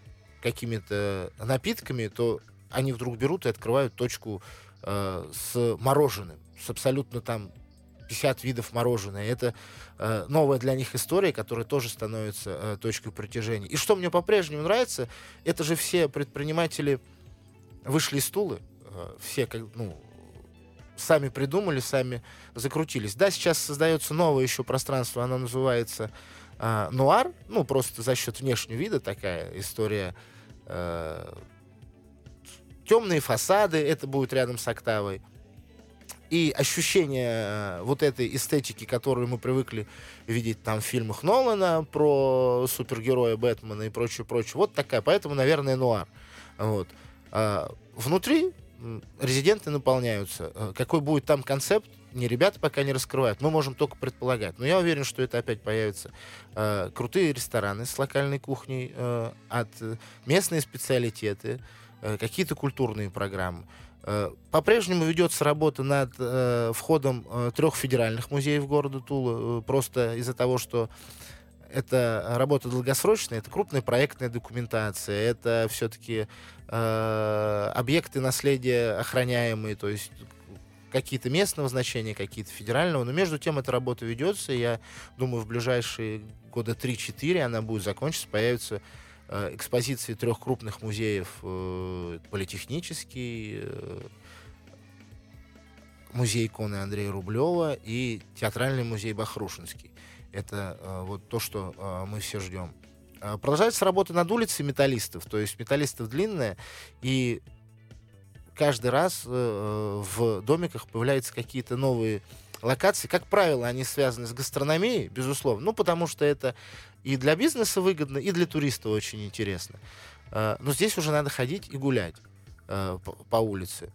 какими-то напитками, то они вдруг берут и открывают точку э, с мороженым, с абсолютно там 50 видов мороженого. Это э, новая для них история, которая тоже становится э, точкой притяжения. И что мне по-прежнему нравится, это же все предприниматели вышли из Тулы, э, все ну, сами придумали, сами закрутились. Да, сейчас создается новое еще пространство, оно называется э, Нуар, ну, просто за счет внешнего вида такая история. Э, темные фасады, это будет рядом с Октавой. И ощущение э, вот этой эстетики, которую мы привыкли видеть там в фильмах Нолана про супергероя Бэтмена и прочее, прочее. Вот такая, поэтому, наверное, нуар. Вот. А внутри м, резиденты наполняются. Э, Какой будет там концепт, не ребята пока не раскрывают. Мы можем только предполагать. Но я уверен, что это опять появится. Э, крутые рестораны с локальной кухней, э, от местные специалитеты, какие-то культурные программы. По-прежнему ведется работа над входом трех федеральных музеев города Тула, просто из-за того, что это работа долгосрочная, это крупная проектная документация, это все-таки объекты наследия охраняемые, то есть какие-то местного значения, какие-то федерального, но между тем эта работа ведется, и я думаю, в ближайшие года 3-4 она будет закончиться, появятся э, экспозиции трех крупных музеев, э, политехнический, э, музей иконы Андрея Рублева и театральный музей Бахрушинский. Это э, вот то, что э, мы все ждем. Э, Продолжается работа над улицей металлистов, то есть металлистов длинная, и каждый раз э, в домиках появляются какие-то новые локаций, как правило, они связаны с гастрономией, безусловно. Ну, потому что это и для бизнеса выгодно, и для туриста очень интересно. Э, Но здесь уже надо ходить и гулять э, по- по улице.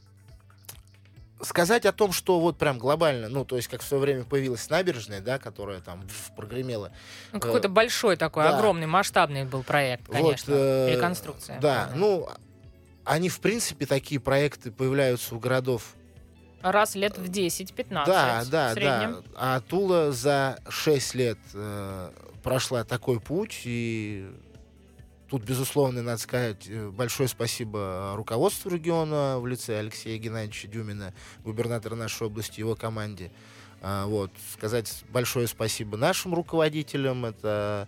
Сказать о том, что вот прям глобально, ну, то есть, как в свое время появилась набережная, да, которая там прогремела. Ну, какой-то большой такой, да. огромный, масштабный был проект, конечно. Вот, э, Реконструкция. Да, полная. ну, они, в принципе, такие проекты появляются у городов Раз лет в 10-15 Да, в да, среднем. да. А Тула за 6 лет э, прошла такой путь, и тут, безусловно, надо сказать э, большое спасибо руководству региона в лице Алексея Геннадьевича Дюмина, губернатора нашей области, его команде. А, вот, сказать большое спасибо нашим руководителям, это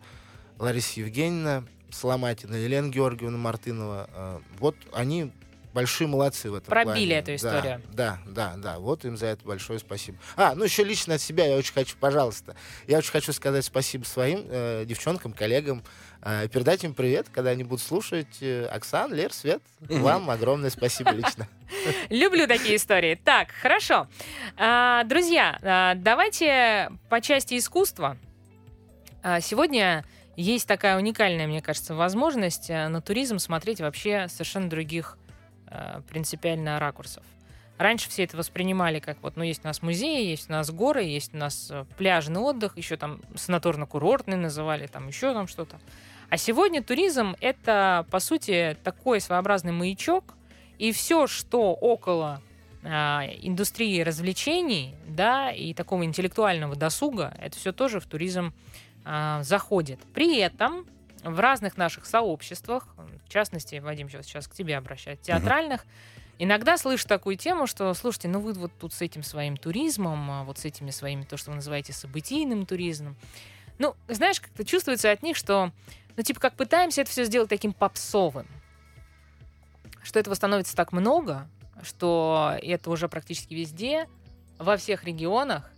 Лариса Евгеньевна Соломатина, Елена Георгиевна Мартынова. А, вот они большие молодцы в этом Пробили плане. эту историю. Да, да, да, да. Вот им за это большое спасибо. А, ну еще лично от себя я очень хочу, пожалуйста, я очень хочу сказать спасибо своим э, девчонкам, коллегам, э, передать им привет, когда они будут слушать. Э, Оксан, Лер, Свет, вам огромное спасибо лично. Люблю такие истории. Так, хорошо. А, друзья, а, давайте по части искусства. А, сегодня есть такая уникальная, мне кажется, возможность а, на туризм смотреть вообще совершенно других принципиально ракурсов. Раньше все это воспринимали как вот, ну, есть у нас музеи, есть у нас горы, есть у нас э, пляжный отдых, еще там санаторно-курортный называли, там еще там что-то. А сегодня туризм — это, по сути, такой своеобразный маячок, и все, что около а, индустрии развлечений, да, и такого интеллектуального досуга, это все тоже в туризм а, заходит. При этом в разных наших сообществах, в частности, Вадим, сейчас, сейчас к тебе обращаюсь, театральных, иногда слышу такую тему, что, слушайте, ну вы вот тут с этим своим туризмом, а, вот с этими своими, то, что вы называете событийным туризмом, ну, знаешь, как-то чувствуется от них, что, ну, типа, как пытаемся это все сделать таким попсовым, что этого становится так много, что это уже практически везде, во всех регионах,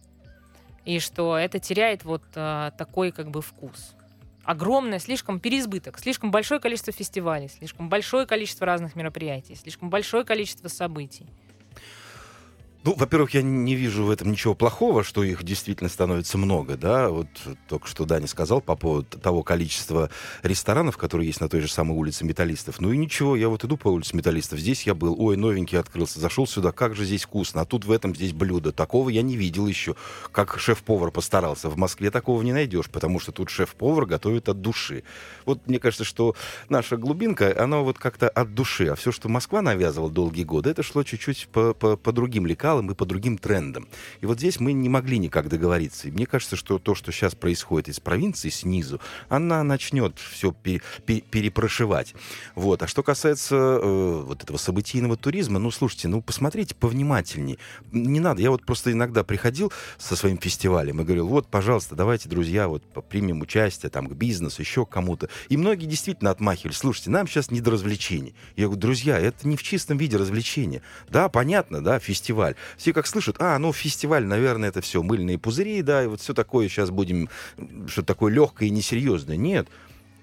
и что это теряет вот а, такой как бы вкус. Огромное, слишком переизбыток, слишком большое количество фестивалей, слишком большое количество разных мероприятий, слишком большое количество событий. Ну, во-первых, я не вижу в этом ничего плохого, что их действительно становится много, да. Вот только что Даня сказал по поводу того количества ресторанов, которые есть на той же самой улице Металлистов. Ну и ничего, я вот иду по улице Металлистов, здесь я был, ой, новенький открылся, зашел сюда, как же здесь вкусно, а тут в этом здесь блюдо. Такого я не видел еще, как шеф-повар постарался. В Москве такого не найдешь, потому что тут шеф-повар готовит от души. Вот мне кажется, что наша глубинка, она вот как-то от души, а все, что Москва навязывала долгие годы, это шло чуть-чуть по, по, по другим лекалам и по другим трендам. И вот здесь мы не могли никак договориться. И мне кажется, что то, что сейчас происходит из провинции снизу, она начнет все пе- пе- перепрошивать. Вот. А что касается э, вот этого событийного туризма, ну, слушайте, ну, посмотрите повнимательнее. Не надо. Я вот просто иногда приходил со своим фестивалем и говорил, вот, пожалуйста, давайте, друзья, вот примем участие там к бизнесу, еще к кому-то. И многие действительно отмахивались. Слушайте, нам сейчас не до развлечений. Я говорю, друзья, это не в чистом виде развлечения. Да, понятно, да, фестиваль. Все как слышат, а, ну, фестиваль, наверное, это все мыльные пузыри, да, и вот все такое сейчас будем, что такое легкое и несерьезное. Нет.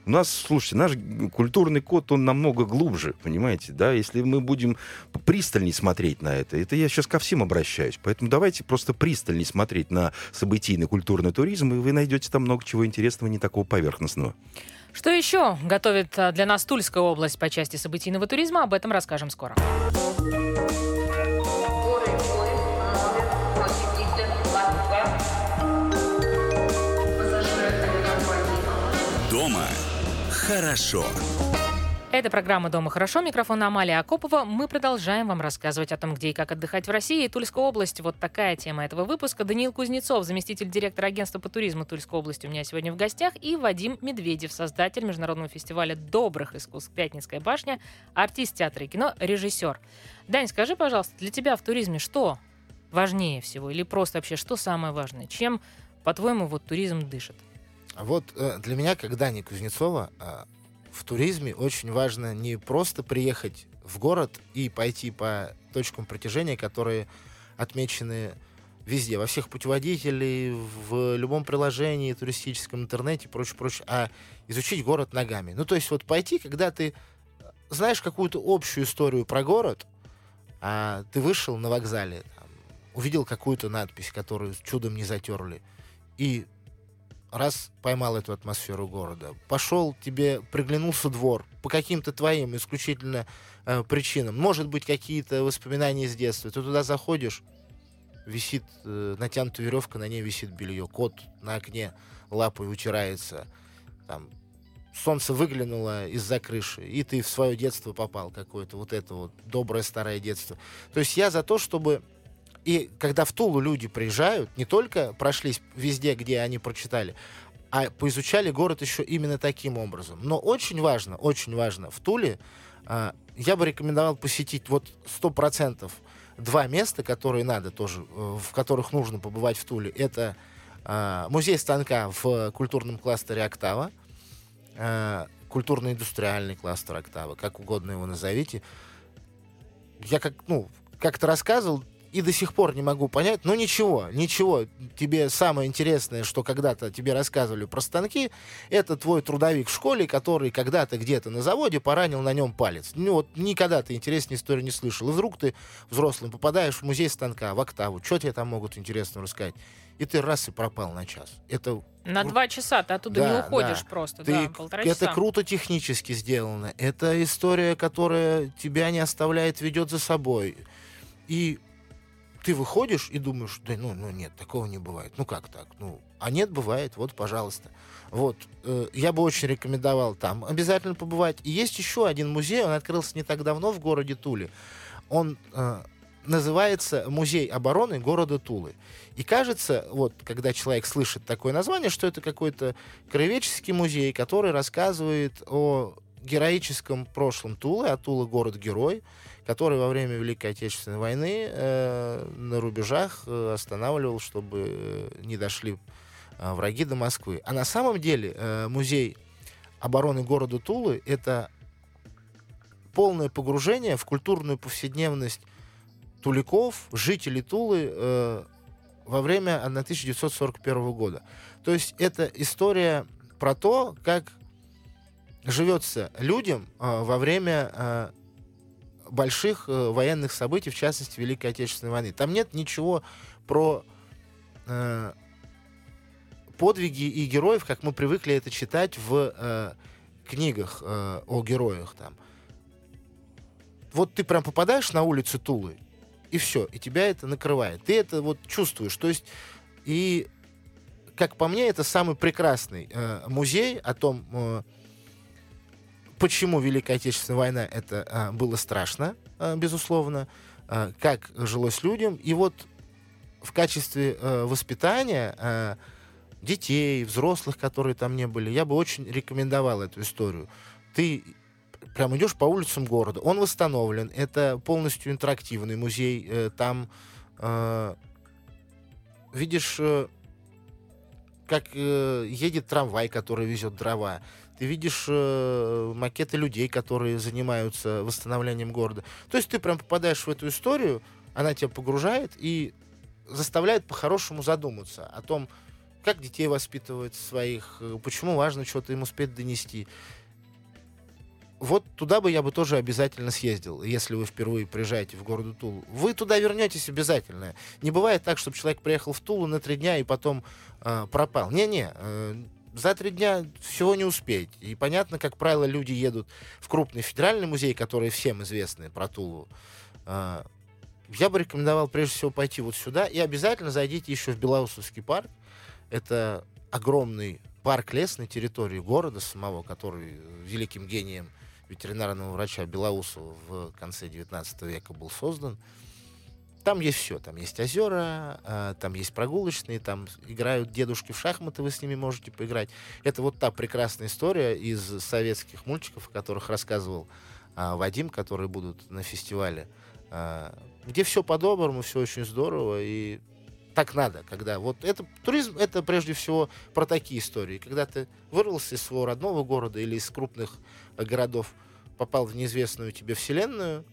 У нас, слушайте, наш культурный код, он намного глубже, понимаете, да, если мы будем пристальней смотреть на это, это я сейчас ко всем обращаюсь, поэтому давайте просто пристальней смотреть на событийный культурный туризм, и вы найдете там много чего интересного, не такого поверхностного. Что еще готовит а, для нас Тульская область по части событийного туризма? Об этом расскажем скоро. Хорошо. Это программа «Дома хорошо». Микрофон Амалия Акопова. Мы продолжаем вам рассказывать о том, где и как отдыхать в России. Тульская область. Вот такая тема этого выпуска. Даниил Кузнецов, заместитель директора агентства по туризму Тульской области у меня сегодня в гостях. И Вадим Медведев, создатель международного фестиваля добрых искусств «Пятницкая башня», артист театра и кино, режиссер. Дань, скажи, пожалуйста, для тебя в туризме что важнее всего? Или просто вообще что самое важное? Чем, по-твоему, вот туризм дышит? Вот э, для меня, как Дани Кузнецова, э, в туризме очень важно не просто приехать в город и пойти по точкам притяжения, которые отмечены везде, во всех путеводителей, в любом приложении туристическом, интернете, прочее, прочее, а изучить город ногами. Ну, то есть вот пойти, когда ты знаешь какую-то общую историю про город, а ты вышел на вокзале, там, увидел какую-то надпись, которую чудом не затерли, и раз поймал эту атмосферу города, пошел, тебе приглянулся двор по каким-то твоим исключительно э, причинам, может быть, какие-то воспоминания из детства, ты туда заходишь, висит э, натянутая веревка, на ней висит белье, кот на окне лапой утирается, там, солнце выглянуло из-за крыши, и ты в свое детство попал, какое-то вот это вот доброе старое детство. То есть я за то, чтобы и когда в Тулу люди приезжают, не только прошлись везде, где они прочитали, а поизучали город еще именно таким образом. Но очень важно, очень важно, в Туле э, я бы рекомендовал посетить вот сто процентов два места, которые надо тоже, э, в которых нужно побывать в Туле. Это э, музей станка в культурном кластере «Октава», э, культурно-индустриальный кластер «Октава», как угодно его назовите. Я как, ну, как-то рассказывал, и до сих пор не могу понять. Но ничего, ничего. Тебе самое интересное, что когда-то тебе рассказывали про станки, это твой трудовик в школе, который когда-то где-то на заводе поранил на нем палец. Ну вот никогда ты интересной истории не слышал. И вдруг ты взрослым попадаешь в музей станка, в октаву. Что тебе там могут интересно рассказать? И ты раз и пропал на час. Это На кру- два часа ты оттуда Да, не уходишь да. просто, ты, да, полтора это часа. круто технически сделано. Это история, которая тебя не оставляет, ведет за собой. И ты выходишь и думаешь, да ну, ну нет, такого не бывает. Ну как так? Ну, а нет, бывает, вот, пожалуйста. Вот, э, я бы очень рекомендовал там обязательно побывать. И есть еще один музей, он открылся не так давно в городе Туле. Он э, называется Музей обороны города Тулы. И кажется, вот, когда человек слышит такое название, что это какой-то краеведческий музей, который рассказывает о героическом прошлом Тулы, а Тула город-герой, который во время Великой Отечественной войны э, на рубежах э, останавливал, чтобы э, не дошли э, враги до Москвы. А на самом деле э, музей обороны города Тулы — это полное погружение в культурную повседневность туликов, жителей Тулы э, во время 1941 года. То есть это история про то, как живется людям э, во время больших э, военных событий, в частности Великой Отечественной войны. Там нет ничего про э, подвиги и героев, как мы привыкли это читать в э, книгах э, о героях. Там. Вот ты прям попадаешь на улицу Тулы, и все, и тебя это накрывает. Ты это вот чувствуешь. То есть, и как по мне, это самый прекрасный э, музей о том, э, почему Великая Отечественная война это э, было страшно, э, безусловно, э, как жилось людям. И вот в качестве э, воспитания э, детей, взрослых, которые там не были, я бы очень рекомендовал эту историю. Ты прям идешь по улицам города, он восстановлен, это полностью интерактивный музей, э, там э, видишь, э, как э, едет трамвай, который везет дрова, ты видишь э, макеты людей, которые занимаются восстановлением города. То есть ты прям попадаешь в эту историю, она тебя погружает и заставляет по-хорошему задуматься о том, как детей воспитывать своих, э, почему важно что-то им успеть донести. Вот туда бы я бы тоже обязательно съездил, если вы впервые приезжаете в город Тулу. Вы туда вернетесь обязательно. Не бывает так, чтобы человек приехал в Тулу на три дня и потом э, пропал. Не-не, э, за три дня всего не успеть. И понятно, как правило, люди едут в крупный федеральный музей, который всем известный про Тулу. Э, я бы рекомендовал прежде всего пойти вот сюда и обязательно зайдите еще в Белоусовский парк. Это огромный парк лесной территории города самого, который великим гением ветеринарного врача Белоусова в конце 19 века был создан. Там есть все. Там есть озера, а, там есть прогулочные, там играют дедушки в шахматы, вы с ними можете поиграть. Это вот та прекрасная история из советских мультиков, о которых рассказывал а, Вадим, которые будут на фестивале, а, где все по-доброму, все очень здорово, и так надо, когда вот это туризм это прежде всего про такие истории, когда ты вырвался из своего родного города или из крупных городов, попал в неизвестную тебе вселенную,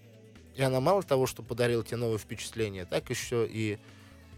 и она мало того, что подарила тебе новые впечатления, так еще и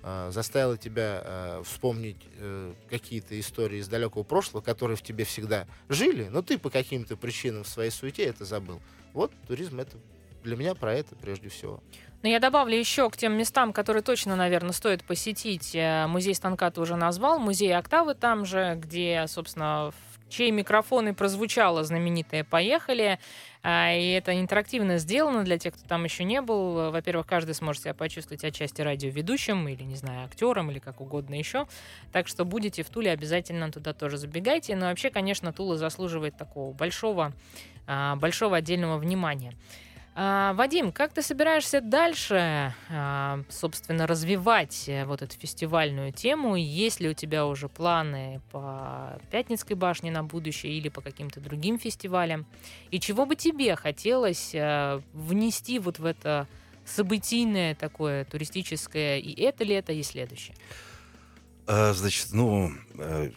э, заставила тебя э, вспомнить э, какие-то истории из далекого прошлого, которые в тебе всегда жили, но ты по каким-то причинам в своей суете это забыл. Вот туризм это для меня про это прежде всего. Но я добавлю еще к тем местам, которые точно, наверное, стоит посетить. Э, Музей станка ты уже назвал, музей Октавы там же, где, собственно, в чей микрофон и прозвучало знаменитое «Поехали». А, И это интерактивно сделано для тех, кто там еще не был. Во-первых, каждый сможет себя почувствовать отчасти радиоведущим или, не знаю, актером или как угодно еще. Так что будете в Туле, обязательно туда тоже забегайте. Но вообще, конечно, Тула заслуживает такого большого, а, большого отдельного внимания. А, Вадим, как ты собираешься дальше, а, собственно, развивать э, вот эту фестивальную тему? Есть ли у тебя уже планы по Пятницкой башне на будущее или по каким-то другим фестивалям? И чего бы тебе хотелось э, внести вот в это событийное такое туристическое и это лето, и следующее? А, Значит, ну, э,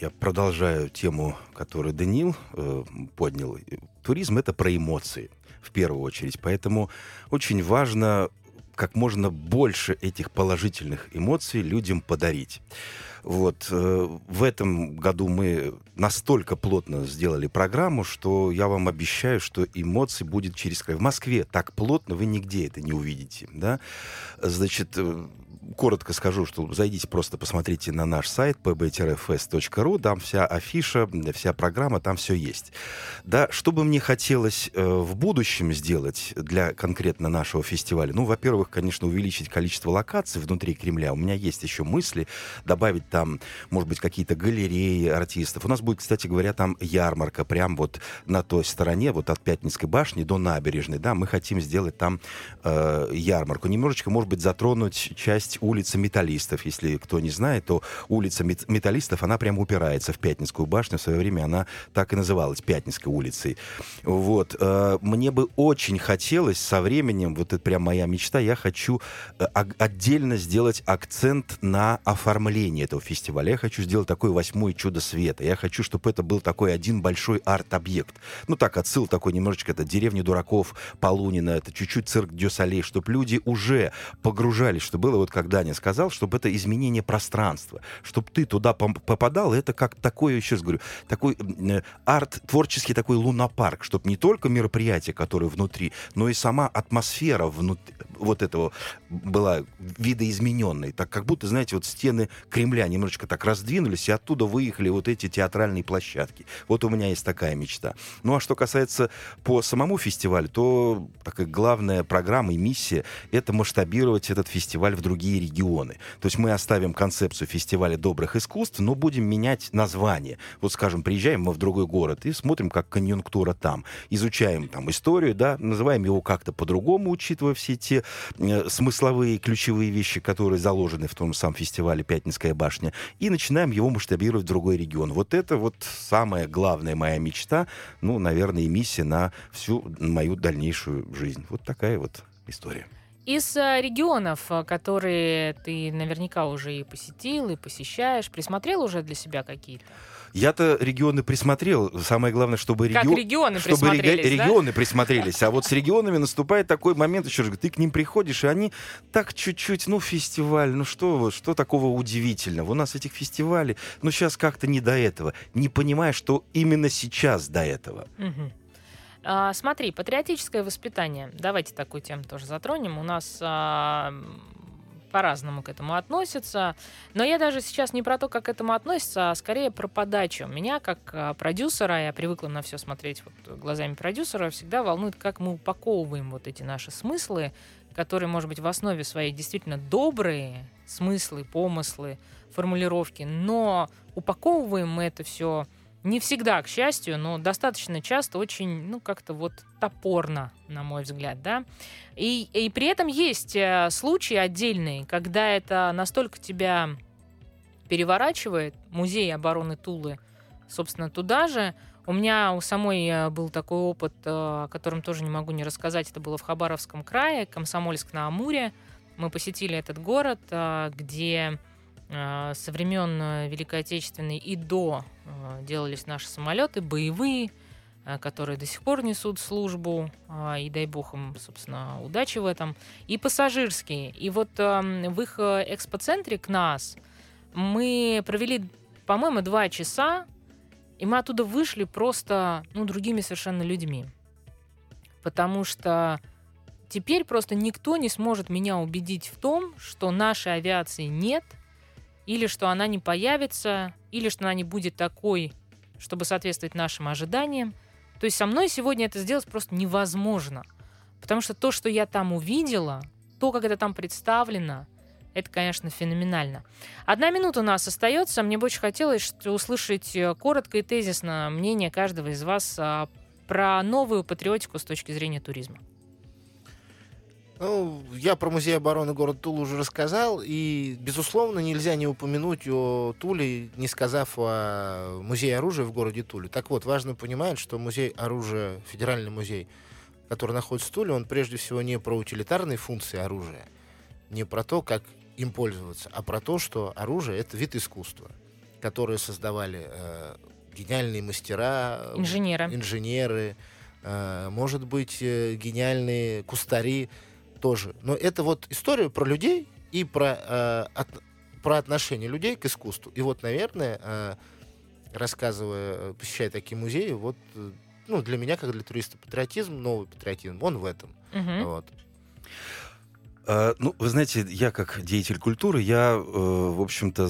я продолжаю тему, которую Данил э, поднял. Туризм — это про эмоции, в первую очередь. Поэтому очень важно как можно больше этих положительных эмоций людям подарить. Вот. э, В этом году мы настолько плотно сделали программу, что я вам обещаю, что эмоций будет через край. В Москве так плотно вы нигде это не увидите. Да? Значит, э, коротко скажу, что зайдите просто посмотрите на наш сайт pb-fest.ru, там вся афиша, вся программа, там все есть. Да, что бы мне хотелось э, в будущем сделать для конкретно нашего фестиваля? Ну, во-первых, конечно, увеличить количество локаций внутри Кремля. У меня есть еще мысли добавить там, может быть, какие-то галереи артистов. У нас будет, кстати говоря, там ярмарка прям вот на той стороне, вот от Пятницкой башни до набережной, да, мы хотим сделать там э, ярмарку. Немножечко, может быть, затронуть часть улицы Металлистов. Если кто не знает, то улица Мет- Металлистов, она прям упирается в Пятницкую башню. В свое время она так и называлась, Пятницкой улицей. Вот. э, Мне бы очень хотелось со временем, вот это прям моя мечта, я хочу э, отдельно сделать акцент на оформление этого фестиваля. Я хочу сделать такое восьмое чудо света. Я хочу, чтобы это был такой один большой арт-объект. Ну так, отсыл такой немножечко, это деревня дураков, Полунина, это чуть-чуть цирк Дюсалей, чтобы люди уже погружались, что было, вот как Даня сказал, чтобы это изменение пространства, чтобы ты туда попадал, это как такое, еще раз говорю, такой э, арт, творческий такой лунопарк, чтобы не только мероприятие, которое внутри, но и сама атмосфера внутри, вот этого была видоизмененной, так как будто, знаете, вот стены Кремля немножечко так раздвинулись, и оттуда выехали вот эти театральные площадки. Вот у меня есть такая мечта. Ну а что касается по самому фестивалю, то такая главная программа и миссия — это масштабировать этот фестиваль в другие регионы. То есть мы оставим концепцию фестиваля добрых искусств, но будем менять название. Вот, скажем, приезжаем мы в другой город и смотрим, как конъюнктура там. Изучаем там историю, да, называем его как-то по-другому, учитывая все те смысловые ключевые вещи, которые заложены в том самом фестивале «Пятницкая башня», и начинаем его масштабировать в другой регион. Вот это вот самая главная моя мечта, ну, наверное, и миссия на всю мою дальнейшую жизнь. Вот такая вот история. Из э, регионов, э, которые ты наверняка уже и посетил, и посещаешь, присмотрел уже для себя какие-то? Я-то регионы присмотрел. Самое главное, чтобы, регион- регионы чтобы реги- присмотрелись, да? регионы присмотрелись. А вот с регионами наступает такой момент, еще раз ты к ним приходишь, и они так чуть-чуть, ну, фестиваль, ну что, что такого удивительного? У нас этих фестивалей, ну, сейчас как-то не до этого. Не понимая, что именно сейчас до этого. А, смотри, патриотическое воспитание. Давайте такую тему тоже затронем. У нас а, по-разному к этому относятся. Но я даже сейчас не про то, как к этому относятся, а скорее про подачу. Меня, как а, продюсера, я привыкла на все смотреть вот глазами продюсера, всегда волнует, как мы упаковываем вот эти наши смыслы, которые, может быть, в основе своей действительно добрые смыслы, помыслы, формулировки, но упаковываем мы это все не всегда, к счастью, но достаточно часто очень, ну, как-то вот топорно, на мой взгляд, да. И, и при этом есть э, случаи отдельные, когда это настолько тебя переворачивает, музей обороны Тулы, собственно, туда же. У меня у самой э, был такой опыт, э, о котором тоже не могу не рассказать. Это было в Хабаровском крае, Комсомольск-на-Амуре. Мы посетили этот город, где со времен э, Великой Отечественной и до э, делались наши самолеты боевые, э, которые до сих пор несут службу, э, и дай бог им, собственно, удачи в этом, и пассажирские. И вот эм, в их экспоцентре к нас мы провели, по-моему, два часа, и мы оттуда вышли просто, ну, другими совершенно людьми. Потому что теперь просто никто не сможет меня убедить в том, что нашей авиации нет, или что она не появится, или что она не будет такой, чтобы соответствовать нашим ожиданиям. То есть со мной сегодня это сделать просто невозможно. Потому что то, что я там увидела, то, как это там представлено, это, конечно, феноменально. Одна минута у нас остается. Мне бы очень хотелось услышать э, коротко и тезисно мнение каждого из вас а, про новую патриотику с точки зрения туризма. Ну, я про музей обороны города Тула уже рассказал, и, безусловно, нельзя не упомянуть о Туле, не сказав о музее оружия в городе Туле. Так вот, важно понимать, что музей оружия, федеральный музей, который находится в Туле, он прежде всего не про утилитарные функции оружия, не про то, как им пользоваться, а про то, что оружие — это вид искусства, которое создавали э, гениальные мастера, Инженеры. инженеры, э, может быть, э, гениальные кустари тоже. Но это вот история про людей и про, э, от- про отношение людей к искусству. И вот, наверное, э, рассказывая, посещая такие музеи, вот э, ну, для меня, как для туриста, патриотизм, новый патриотизм, он в этом. Мгм. Вот. А, Ну, вы знаете, я как деятель культуры, я, э, в общем-то,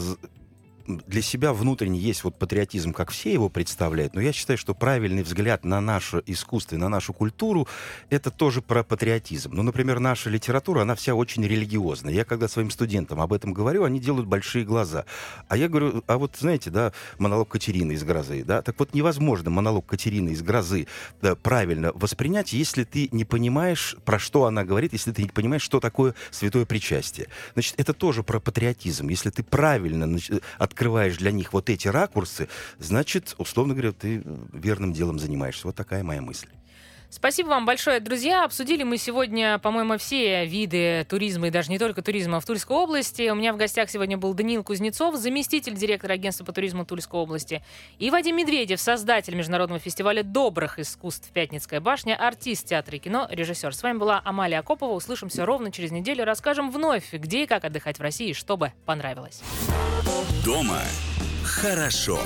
для себя внутренне есть вот патриотизм, как все его представляют, но я считаю, что правильный взгляд на наше искусство и на нашу культуру — это тоже про патриотизм. Ну, например, наша литература, она вся очень религиозная. Я когда своим студентам об этом говорю, они делают большие глаза. А я говорю, а вот знаете, да, монолог Катерины из «Грозы», да, так вот невозможно монолог Катерины из «Грозы» да, правильно воспринять, если ты не понимаешь, про что она говорит, если ты не понимаешь, что такое святое причастие. Значит, это тоже про патриотизм. Если ты правильно нач- открываешь для них вот эти ракурсы, значит, условно говоря, ты верным делом занимаешься. Вот такая моя мысль. Спасибо вам большое, друзья. Обсудили мы сегодня, по-моему, все виды туризма и даже не только туризма в Тульской области. У меня в гостях сегодня был Даниил Кузнецов, заместитель директора агентства по туризму Тульской области, и Вадим Медведев, создатель международного фестиваля добрых искусств «Пятницкая башня», артист театра и кино, режиссер. С вами была Амалия Акопова. Услышимся ровно через неделю. Расскажем вновь, где и как отдыхать в России, чтобы понравилось. Дома хорошо.